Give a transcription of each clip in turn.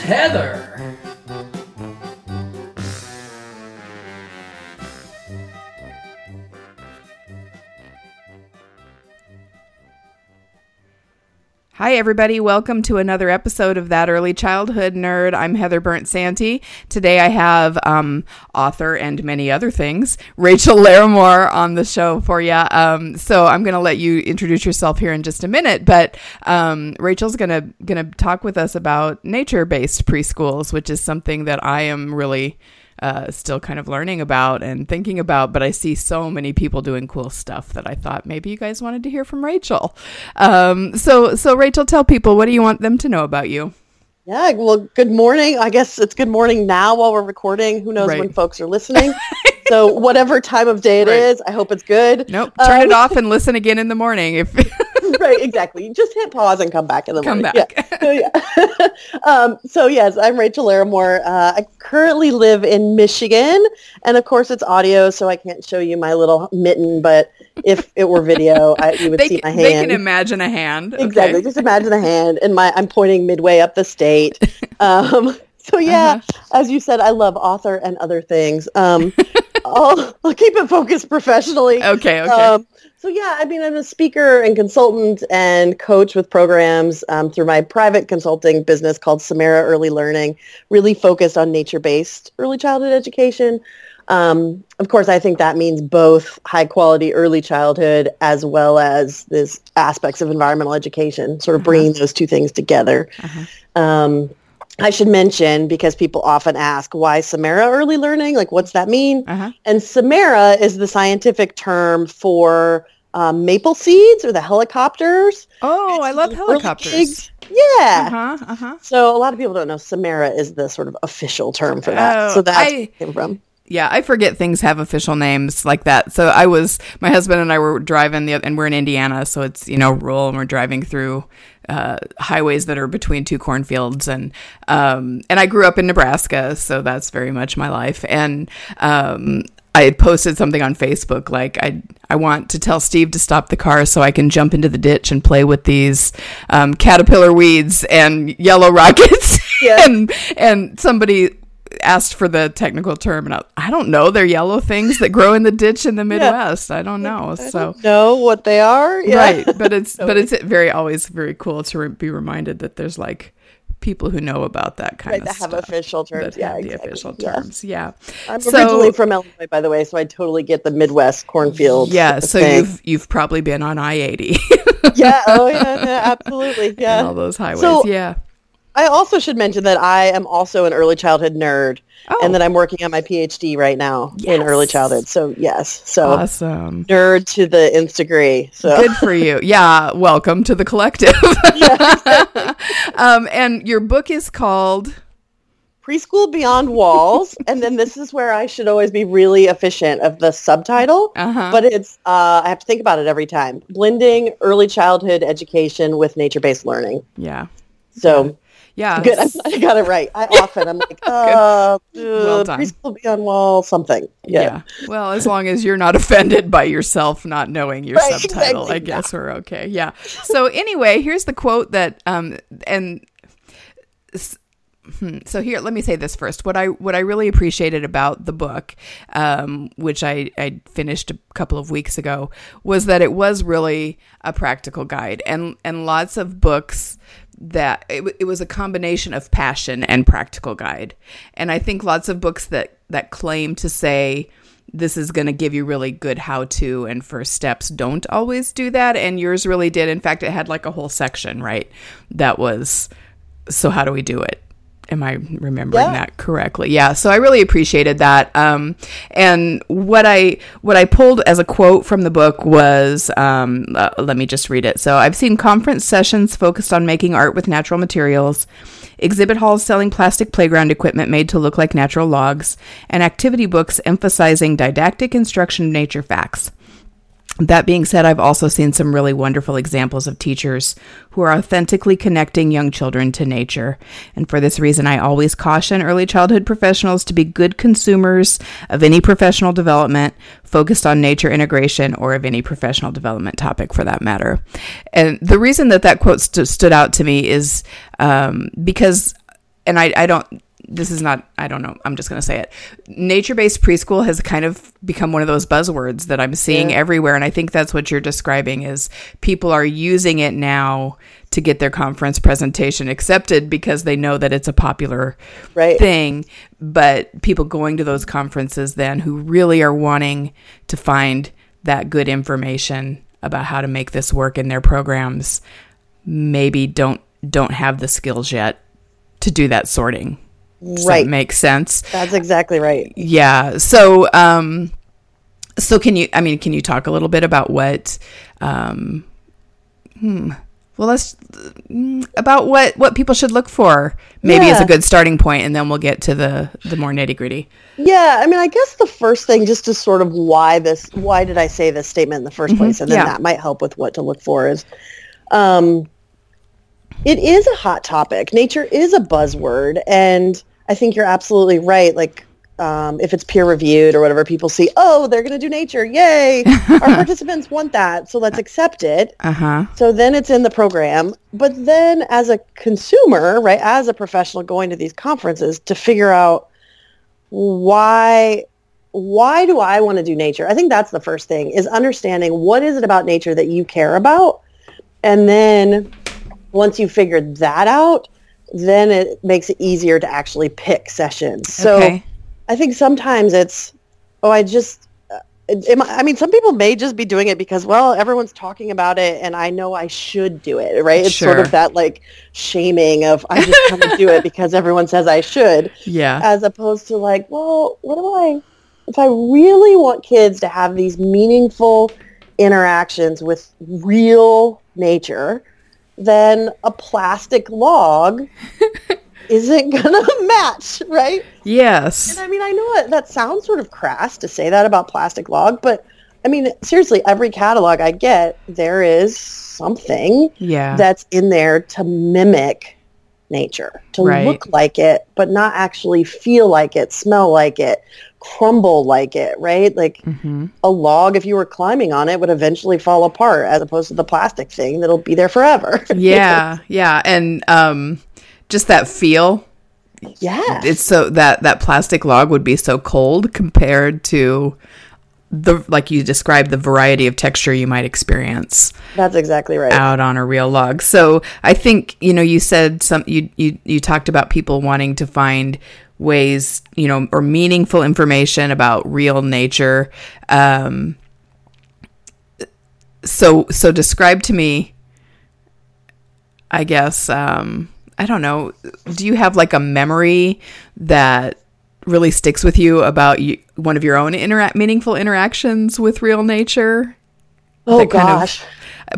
Heather. Hi, everybody. Welcome to another episode of That Early Childhood Nerd. I'm Heather Bernt-Santy. Today I have um, author and many other things, Rachel Larimore, on the show for you. Um, so I'm going to let you introduce yourself here in just a minute. But um, Rachel's going to going to talk with us about nature based preschools, which is something that I am really uh, still kind of learning about and thinking about, but I see so many people doing cool stuff that I thought maybe you guys wanted to hear from Rachel. Um, so, so Rachel, tell people what do you want them to know about you? Yeah, well, good morning. I guess it's good morning now while we're recording. Who knows Right. when folks are listening? so whatever time of day it Right. is, I hope it's good. Nope. Turn Um, it off and listen again in the morning. If right, exactly. Just hit pause and come back in the come morning. back. Yeah. So, yeah. um, so yes, I'm Rachel Larimore. Uh, I currently live in Michigan, and of course it's audio, so I can't show you my little mitten. But if it were video, I, you would they, see my hand. they can imagine a hand. okay? Exactly. Just imagine a hand, and my I'm pointing midway up the state. Um, so yeah, Uh-huh. as you said, I love author and other things. Um, I'll, I'll keep it focused professionally. Okay. Okay. Um, so yeah, I mean, I'm a speaker and consultant and coach with programs um, through my private consulting business called Samara Early Learning, really focused on nature-based early childhood education. Um, of course, I think that means both high quality early childhood as well as this aspects of environmental education, sort of Uh-huh. bringing those two things together. Uh-huh. Um, I should mention because people often ask why Samara early learning, like what's that mean? Uh-huh. And Samara is the scientific term for um, maple seeds or the helicopters. Oh, I love helicopters. Yeah. Uh-huh. Uh-huh. So a lot of people don't know Samara is the sort of official term for that. Oh, so that's I- came from. Yeah, I forget things have official names like that. So I was, my husband and I were driving the, and we're in Indiana, so it's you know rural, and we're driving through uh, highways that are between two cornfields, and um, and I grew up in Nebraska, so that's very much my life. And um, I had posted something on Facebook like I I want to tell Steve to stop the car so I can jump into the ditch and play with these um, caterpillar weeds and yellow rockets. Yeah. and and somebody asked for the technical term, and I, I don't know. They're yellow things that grow in the ditch in the Midwest. I don't know. I so don't know what they are. Yeah. right, but it's but it's very always very cool to re- be reminded that there's like people who know about that kind Right, of that have stuff. official terms. That Yeah, have the official Yeah. terms. Yeah. I'm So- originally from Illinois, by the way, so I totally get the Midwest cornfield. Yeah, so thing. you've you've probably been on I eighty yeah, oh yeah, yeah absolutely, and yeah. all those highways. So- yeah. I also should mention that I am also an early childhood nerd, Oh. and that I'm working on my PhD right now in early childhood. So yes, so Awesome. nerd to the nth degree. So Good for you. Yeah. Welcome to the collective. yeah, um, and your book is called preschool beyond walls, and then this is where I should always be really efficient of the subtitle. uh-huh. But it's uh, I have to think about it every time. Blending early childhood education with nature-based learning. yeah. So Yeah. Good. I, I got it right. I often I'm like, uh, Well uh done. preschool beyond wall something. Yeah. Yeah. Well, as long as you're not offended by yourself not knowing your Right, subtitle, I exactly. guess we're okay. Yeah. So anyway, here's the quote that um and hmm, so here let me say this first. What I what I really appreciated about the book, um, which I I finished a couple of weeks ago, was that it was really a practical guide and and lots of books that it, it was a combination of passion and practical guide. And i think lots of books that that claim to say this is going to give you really good how to and first steps don't always do that and yours really did. In fact it had like a whole section right that was so how do we do it am i remembering Yeah. that correctly? Yeah so i really appreciated that. Um, and what i what i pulled as a quote from the book was um, uh, let me just read it. So i've seen conference sessions focused on making art with natural materials exhibit halls selling plastic playground equipment made to look like natural logs and activity books emphasizing didactic instruction of nature facts that being said, I've also seen some really wonderful examples of teachers who are authentically connecting young children to nature. And for this reason, I always caution early childhood professionals to be good consumers of any professional development focused on nature integration or of any professional development topic for that matter. And the reason that that quote st- stood out to me is um, because, and I, I don't, this is not i don't know i'm just going to say it. Nature-based preschool has kind of become one of those buzzwords that i'm seeing everywhere and i think that's what you're describing is people are using it now to get their conference presentation accepted because they know that it's a popular Right. thing. But people going to those conferences then who really are wanting to find that good information about how to make this work in their programs maybe don't don't have the skills yet to do that sorting does Right. that make sense? That's exactly right. Yeah. So, um, so can you? I mean, can you talk a little bit about what? Um, hmm. Well, let's mm, about what what people should look for. Maybe as a good starting point, and then we'll get to the the more nitty gritty. Yeah, I mean, I guess the first thing, just to sort of why this, why did I say this statement in the 1st place, and then Mm-hmm. yeah. that might help with what to look for is, um, it is a hot topic. Nature is a buzzword, and I think you're absolutely right. Like, um, if it's peer reviewed or whatever, people see, oh, they're going to do nature, yay! Our participants want that, so let's accept it. Uh huh. So then it's in the program. But then as a consumer, right, as a professional going to these conferences to figure out why why do I want to do nature? I think that's the first thing is understanding what is it about nature that you care about? And then once you figured that out, then it makes it easier to actually pick sessions. So okay. I think sometimes it's, oh, I just, uh, it, I mean, some people may just be doing it because, well, everyone's talking about it and I know I should do it, right? It's sort of that like shaming of I just kind of do it because everyone says I should, Yeah. as opposed to like, well, what do I, if I really want kids to have these meaningful interactions with real nature, then a plastic log isn't gonna match, right? yes. And I mean, I know it, that sounds sort of crass to say that about plastic log, but I mean, seriously, every catalog I get, there is something Yeah. that's in there to mimic nature, to Right. look like it, but not actually feel like it, smell like it, crumble like it, right? Like hmm a log, if you were climbing on it, would eventually fall apart as opposed to the plastic thing that'll be there forever. Yeah. Yeah. And um, just that feel yeah. it's so that that plastic log would be so cold compared to the like you described the variety of texture you might experience That's exactly right. out on a real log. So I think you know you said some you you you talked about people wanting to find ways you know or meaningful information about real nature. Um, so so describe to me. I guess um, I don't know. Do you have like a memory that really sticks with you about you, one of your own intera- meaningful interactions with real nature? oh kind of- gosh.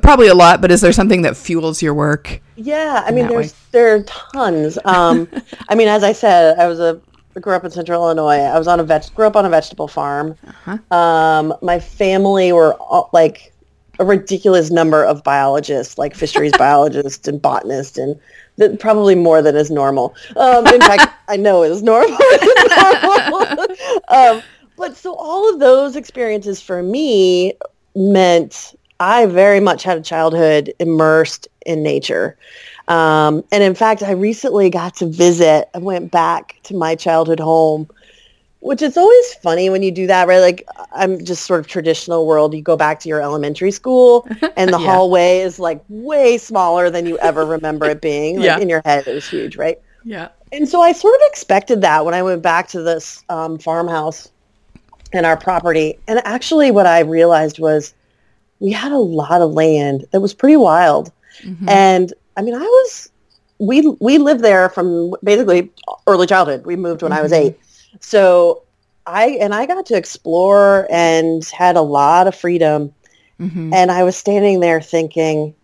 Probably a lot, but is there something that fuels your work? Yeah, I mean, that way. there's there are tons. Um, I mean, as I said, I was a I grew up in Central Illinois. I was on a veg grew up on a vegetable farm. Uh-huh. Um, my family were all, like a ridiculous number of biologists, like fisheries biologists and botanists and that probably more than is normal. Um, in fact, I know is normal. um, but so all of those experiences for me meant I very much had a childhood immersed in nature. Um, and in fact, I recently got to visit. I went back to my childhood home, which is always funny when you do that, right? Like I'm just sort of traditional world. You go back to your elementary school, and the Yeah. hallway is like way smaller than you ever remember it being. Like, Yeah. In your head, it was huge, right? Yeah. And so I sort of expected that when I went back to this um, farmhouse and our property. And actually, what I realized was we had a lot of land that was pretty wild. Mhm. And I mean, I was we we lived there from basically early childhood. We moved when I was Mhm. eight, so I and I got to explore and had a lot of freedom. Mhm. And I was standing there thinking,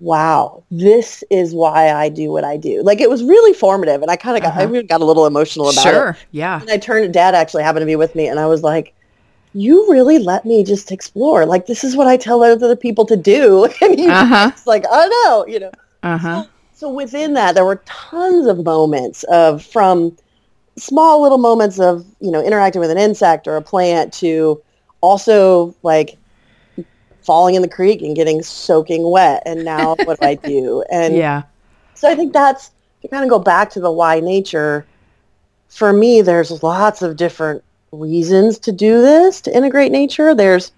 wow, this is why I do what I do. Like it was really formative. And I kind of got, I Uh-huh. even got a little emotional about it. Sure. Yeah. And I turned dad actually happened to be with me and I was like, you really let me just explore. Like this is what I tell other people to do. And he Uh-huh. just like, I know, you know. Uh-huh. So within that, there were tons of moments of from small little moments of, you know, interacting with an insect or a plant to also like falling in the creek and getting soaking wet. And now what do I do? And Yeah. so I think that's to kind of go back to the why nature. For me, there's lots of different reasons to do this, to integrate nature. There's,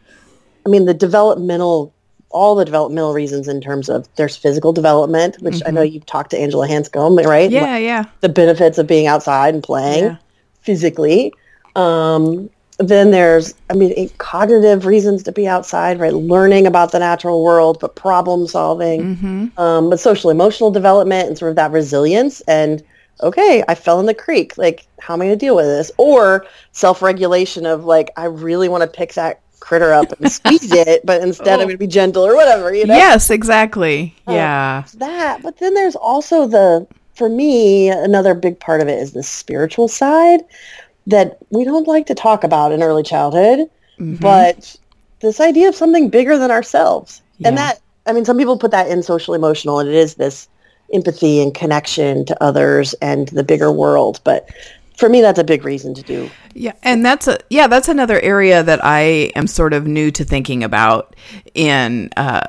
I mean, the developmental, all the developmental reasons in terms of there's physical development, which I know you've talked to Angela Hanscom, right? Yeah, yeah. The benefits of being outside and playing Yeah. physically. Um, then there's, I mean, cognitive reasons to be outside, right? Learning about the natural world, but problem solving Mhm. um, but social emotional development and sort of that resilience and okay i fell in the creek like how am i going to deal with this or self-regulation of like i really want to pick that critter up and squeeze it but instead i'm Oh. going to be gentle or whatever you know Yes, exactly. Uh, Yeah. That but then there's also the for me another big part of it is the spiritual side that we don't like to talk about in early childhood Mhm. but this idea of something bigger than ourselves and that i mean some people put that in social emotional and it is this empathy and connection to others and the bigger world but for me that's a big reason to do Yeah, and that's a yeah, that's another area that I am sort of new to thinking about in uh,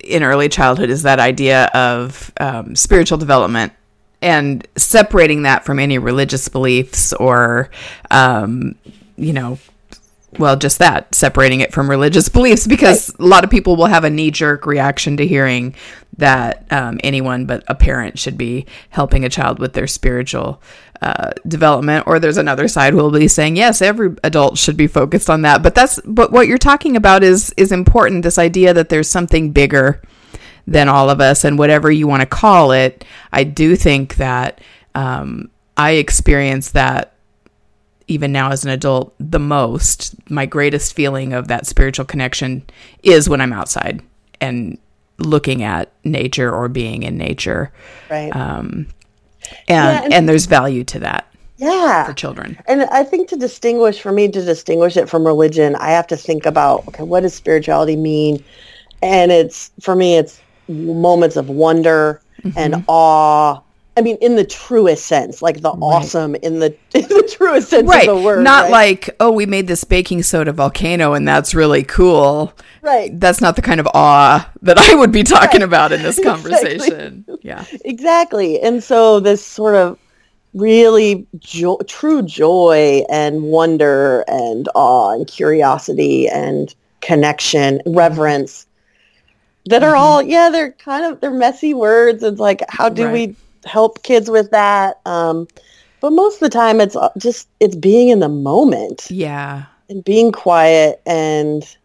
in early childhood is that idea of um, spiritual development and separating that from any religious beliefs or um, you know well just that separating it from religious beliefs because a lot of people will have a knee-jerk reaction to hearing that um, anyone but a parent should be helping a child with their spiritual uh, development or there's another side who will be saying yes every adult should be focused on that. But that's but what you're talking about is is important this idea that there's something bigger than all of us and whatever you want to call it i do think that um, i experience that even now as an adult the most my greatest feeling of that spiritual connection is when i'm outside and looking at nature or being in nature. Right. Um, and, Yeah, and- and there's value to that yeah. for children. And i think to distinguish for me to distinguish it from religion i have to think about okay what does spirituality mean? And it's for me it's moments of wonder and awe i mean in the truest sense like the awesome in the in the truest sense right of the word not right? like oh we made this baking soda volcano and that's really cool right that's not the kind of awe that i would be talking Right. about in this Exactly. conversation yeah Exactly. And so this sort of really jo- true joy and wonder and awe and curiosity and connection, reverence that are mm-hmm. all, yeah, they're kind of, they're messy words. It's like, how do Right. we help kids with that? Um, but most of the time it's uh, just, it's being in the moment yeah and being quiet and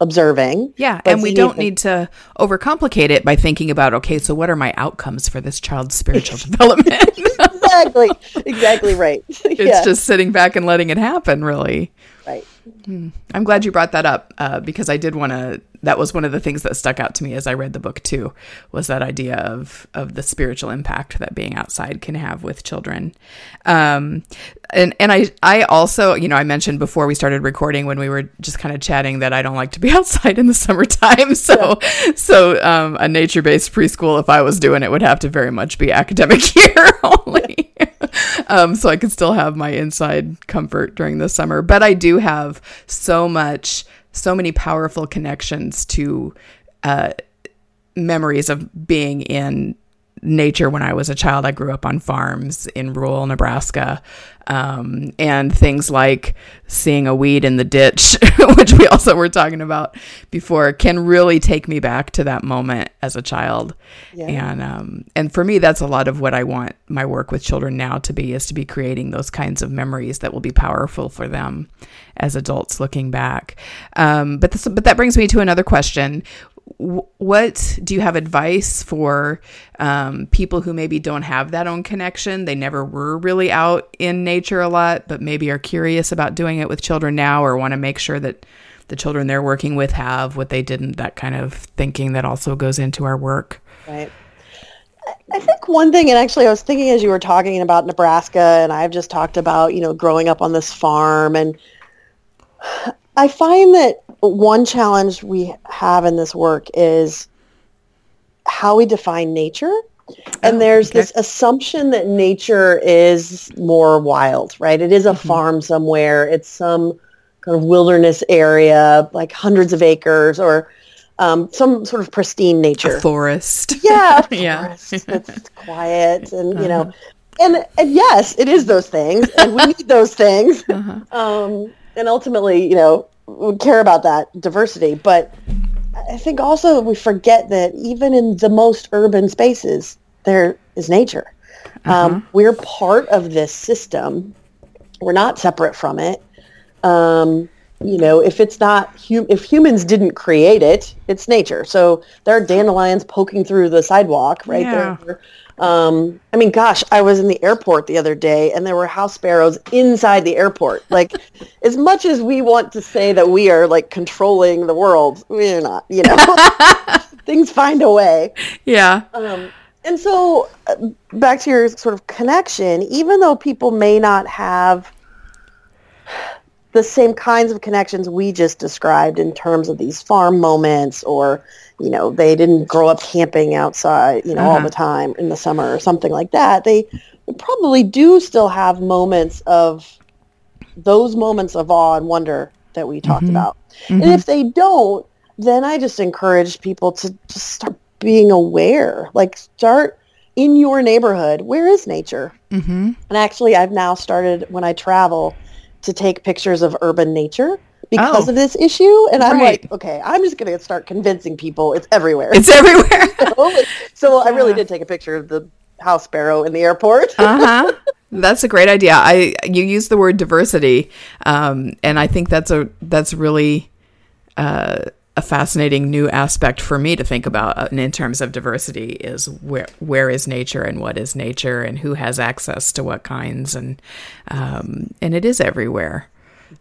observing. Yeah, But and we don't need to overcomplicate it by thinking about okay, so what are my outcomes for this child's spiritual development? exactly. Exactly right. it's yeah. just sitting back and letting it happen, really. Right. I'm glad you brought that up uh, because I did want to. That was one of the things that stuck out to me as I read the book too. Was that idea of of the spiritual impact that being outside can have with children, um, and and I I also you know I mentioned before we started recording when we were just kind of chatting that I don't like to be outside in the summertime. So yeah. so um, a nature based preschool if I was doing it would have to very much be academic year only. um, so I could still have my inside comfort during the summer. But I do have so much, so many powerful connections to uh, memories of being in nature when I was a child. I grew up on farms in rural Nebraska. Um, and things like seeing a weed in the ditch, which we also were talking about before, can really take me back to that moment as a child. Yeah. And um, and for me, that's a lot of what I want my work with children now to be is to be creating those kinds of memories that will be powerful for them as adults looking back. Um, but this, but that brings me to another question what do you have advice for um, people who maybe don't have that own connection? They never were really out in nature a lot, but maybe are curious about doing it with children now or want to make sure that the children they're working with have what they didn't, that kind of thinking that also goes into our work. Right. I think one thing, and actually I was thinking as you were talking about Nebraska, and I've just talked about, you know, growing up on this farm, and I find that one challenge we have in this work is how we define nature. And oh, there's okay. this assumption that nature is more wild, right? It is a mm-hmm. farm somewhere. It's some kind of wilderness area, like hundreds of acres, or um, some sort of pristine nature. A forest. Yeah, a yeah. it's quiet, and uh-huh. you know, uh-huh. and and yes, it is those things, and we need those things. Uh-huh. Um, and ultimately, you know, would care about that diversity. But I think also we forget that even in the most urban spaces, there is nature. Um, uh-huh. Um, we're part of this system. We're not separate from it. Um, you know, if it's not hum- if humans didn't create it, it's nature. So there are dandelions poking through the sidewalk, right yeah. there. Um, I mean, gosh, I was in the airport the other day and there were house sparrows inside the airport. Like, as much as we want to say that we are like controlling the world, we're not, you know, things find a way. Yeah. Um, and so uh, back to your sort of connection, even though people may not have the same kinds of connections we just described in terms of these farm moments or you know they didn't grow up camping outside you know uh-huh. all the time in the summer or something like that they, they probably do still have moments of those moments of awe and wonder that we talked mm-hmm. about mm-hmm. and if they don't then i just encourage people to just start being aware like start in your neighborhood where is nature mm-hmm. and actually i've now started when i travel to take pictures of urban nature because oh. of this issue. And I'm right. like, okay, I'm just going to start convincing people it's everywhere. It's everywhere. so, so yeah. I really did take a picture of the house sparrow in the airport. uh-huh. That's a great idea. I you use the word diversity, um, and I think that's a that's really uh, a fascinating new aspect for me to think about uh, in terms of diversity is where where is nature and what is nature and who has access to what kinds and um, and it is everywhere.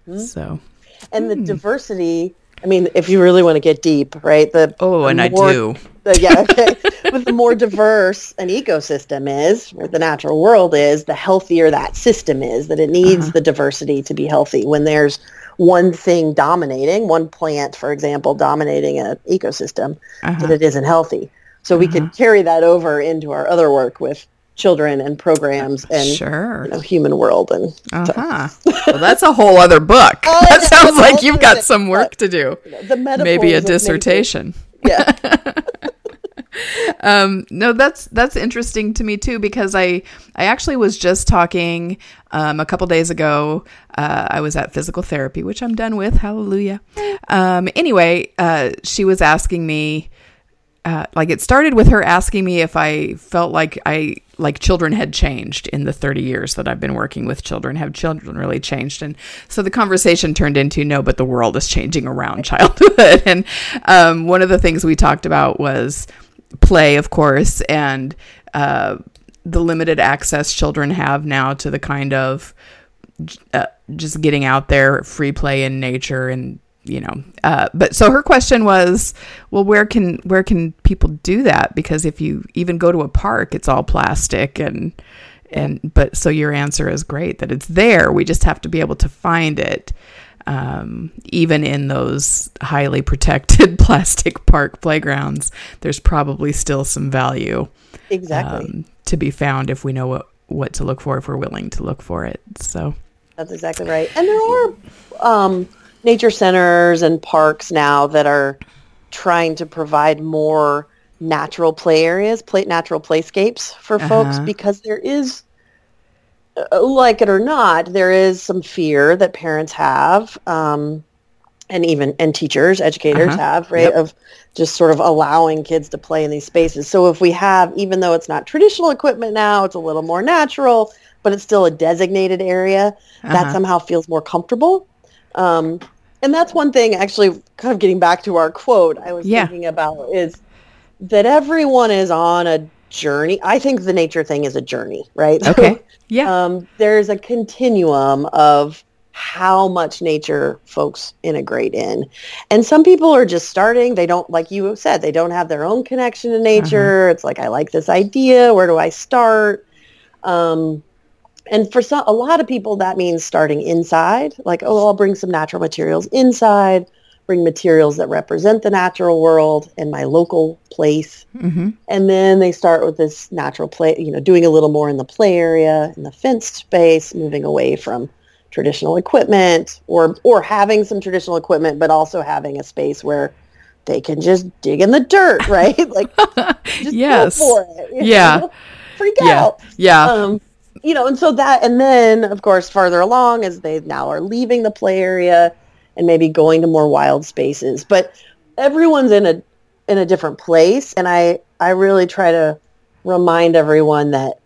Mm-hmm. So and the hmm. diversity. I mean, if you really want to get deep, right? The oh, the and more, I do. The, yeah, okay. but the more diverse an ecosystem is, or the natural world is, the healthier that system is. That it needs uh-huh. the diversity to be healthy. When there's one thing dominating, one plant, for example, dominating an ecosystem, uh-huh. that it isn't healthy. So uh-huh. we could uh-huh. carry that over into our other work with children and programs and sure. you know, human world and uh-huh. well that's a whole other book oh, that sounds like you've got some work to do the maybe a dissertation yeah um, no that's that's interesting to me too because i i actually was just talking um, a couple days ago uh, i was at physical therapy which i'm done with hallelujah um, anyway uh, she was asking me uh, like it started with her asking me if I felt like I like children had changed in the 30 years that I've been working with children. Have children really changed? And so the conversation turned into no, but the world is changing around childhood. and um, one of the things we talked about was play, of course, and uh, the limited access children have now to the kind of uh, just getting out there, free play in nature, and you know. Uh, but so her question was, well, where can where can people do that? Because if you even go to a park, it's all plastic and and but so your answer is great that it's there. We just have to be able to find it. Um, even in those highly protected plastic park playgrounds, there's probably still some value Exactly. um, to be found if we know what, what to look for, if we're willing to look for it. So, That's exactly right. And there are um, nature centers and parks now that are trying to provide more natural play areas, play, natural playscapes for folks Uh-huh. because there is, like it or not, there is some fear that parents have, um, and even and teachers, educators Uh-huh. have, right, Yep. of just sort of allowing kids to play in these spaces. So if we have, even though it's not traditional equipment now, it's a little more natural, but it's still a designated area that Uh-huh. somehow feels more comfortable. Um, and that's one thing, actually, kind of getting back to our quote I was Yeah. thinking about is that everyone is on a journey. I think the nature thing is a journey, right? okay. Yeah. um, there's a continuum of how much nature folks integrate in. And some people are just starting. They don't, like you said, they don't have their own connection to nature. It's like, I like this idea. Where do I start? Um, and for some, a lot of people, that means starting inside. Like, oh, I'll bring some natural materials inside, bring materials that represent the natural world and my local place. hmm And then they start with this natural play, you know, doing a little more in the play area, in the fenced space, moving away from traditional equipment or or having some traditional equipment, but also having a space where they can just dig in the dirt, right? like just Yes. go for it. Yeah. know? Freak Yeah. out. Yeah. Um, you know, and so that, and then of course farther along as they now are leaving the play area and maybe going to more wild spaces. But everyone's in a in a different place, and I I really try to remind everyone that,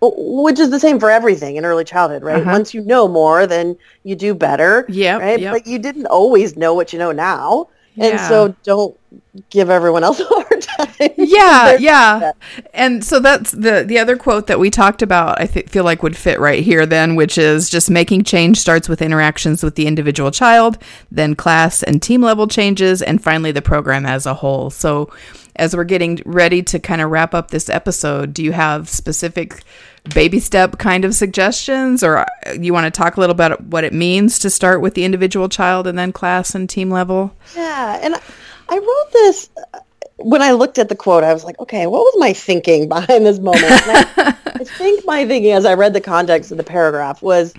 which is the same for everything in early childhood, right? Uh-huh. Once you know more, then you do better, Yeah. right? yep. But you didn't always know what you know now, and so don't give everyone else a hard time. yeah yeah. and so that's the the other quote that we talked about i th- feel like would fit right here then which is just making change starts with interactions with the individual child then class and team level changes and finally the program as a whole. So as we're getting ready to kind of wrap up this episode do you have specific baby step kind of suggestions or uh, you want to talk a little bit about what it means to start with the individual child and then class and team level Yeah, and I- I wrote this uh, when I looked at the quote. I was like, okay, what was my thinking behind this moment? I, I think my thinking, as I read the context of the paragraph, was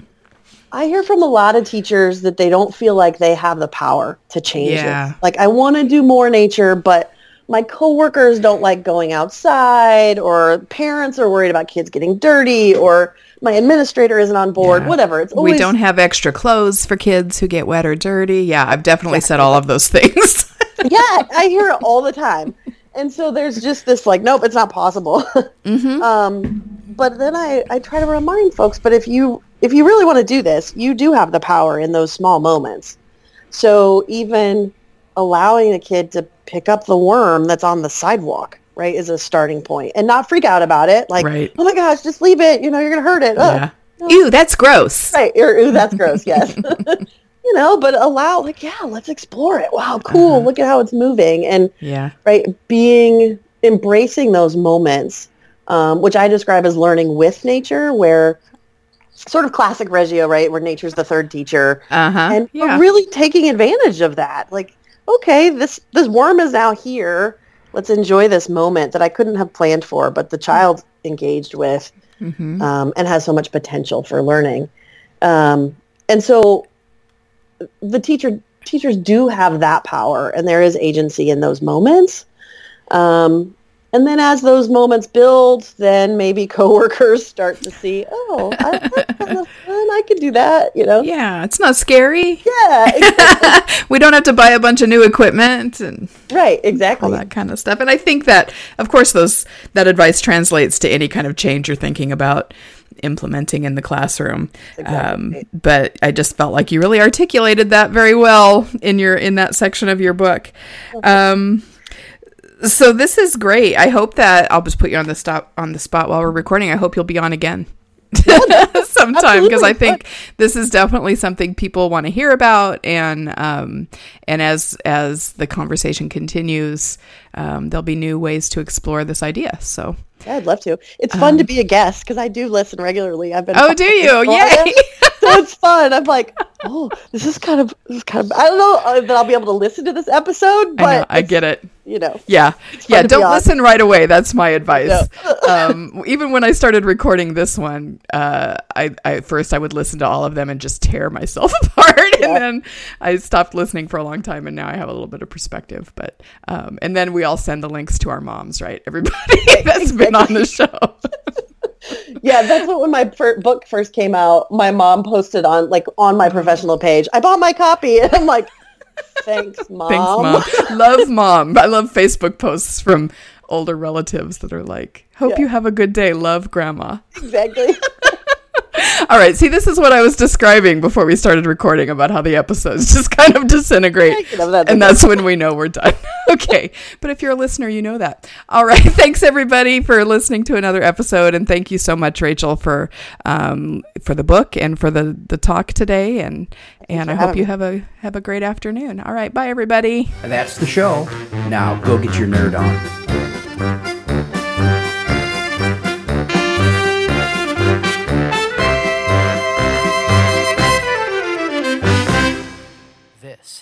I hear from a lot of teachers that they don't feel like they have the power to change Yeah. it. Like, I want to do more nature, but my coworkers don't like going outside, or parents are worried about kids getting dirty, or my administrator isn't on board. Yeah. Whatever. It's always we don't have extra clothes for kids who get wet or dirty. Yeah, I've definitely said all of those things. yeah, I hear it all the time. And so there's just this like, nope, it's not possible. Mm-hmm. um, but then I, I try to remind folks, but if you if you really want to do this, you do have the power in those small moments. So even allowing a kid to pick up the worm that's on the sidewalk, right, is a starting point, and not freak out about it. Like, Right. oh my gosh, just leave it. You know, you're gonna hurt it. Ugh. yeah. Ew, that's gross. Right. Or, ooh, that's gross. Yes. you know, but allow like, yeah, let's explore it. Wow, cool. Uh-huh. Look at how it's moving. And Yeah. right, being embracing those moments, um, which I describe as learning with nature, where sort of classic Reggio, right, where nature's the third teacher, Uh huh. and but yeah. really taking advantage of that. Like, okay, this this worm is now here. Let's enjoy this moment that I couldn't have planned for, but the child engaged with hmm um, and has so much potential for learning. Um, and so the teacher teachers do have that power and there is agency in those moments. Um, and then as those moments build, then maybe coworkers start to see, oh, I, that's kind of fun. I could do that, you know? Yeah, it's not scary. Yeah, exactly. we don't have to buy a bunch of new equipment and right, exactly. all that kind of stuff. And I think that, of course, those that advice translates to any kind of change you're thinking about implementing in the classroom. Um, Exactly. but I just felt like you really articulated that very well in your in that section of your book. Um, so this is great. I hope that I'll just put you on the stop on the spot while we're recording. I hope you'll be on again. sometime because I think this is definitely something people want to hear about, and um, and as as the conversation continues, um, there'll be new ways to explore this idea. So Yeah, I'd love to. It's fun to be a guest because I do listen regularly. I've been. Um, Oh, do you? Yay! so it's fun. I'm like, oh, this is kind of, this is kind of. I don't know uh, that I'll be able to listen to this episode, but I know, I get it. You know, Yeah, yeah. Don't listen right away. That's my advice. um, even when I started recording this one, uh, I, I first I would listen to all of them and just tear myself apart, Yeah. and then I stopped listening for a long time, and now I have a little bit of perspective. But um, and then we all send the links to our moms, right? Everybody that's been on the show. yeah, that's what when my fir- book first came out, my mom posted on like on my professional page. I bought my copy, and I'm like, thanks, mom. Thanks, mom. love mom. I love Facebook posts from older relatives that are like, "Hope Yeah. you have a good day. Love, grandma." Exactly. All right. See, this is what I was describing before we started recording about how the episodes just kind of disintegrate. And that's when we know we're done. okay. But if you're a listener, you know that. All right. Thanks everybody for listening to another episode. And thank you so much, Rachel, for, um, for the book and for the, the talk today. And, and I hope you me. have a, have a great afternoon. All right. Bye everybody. That's the show. Now go get your nerd on.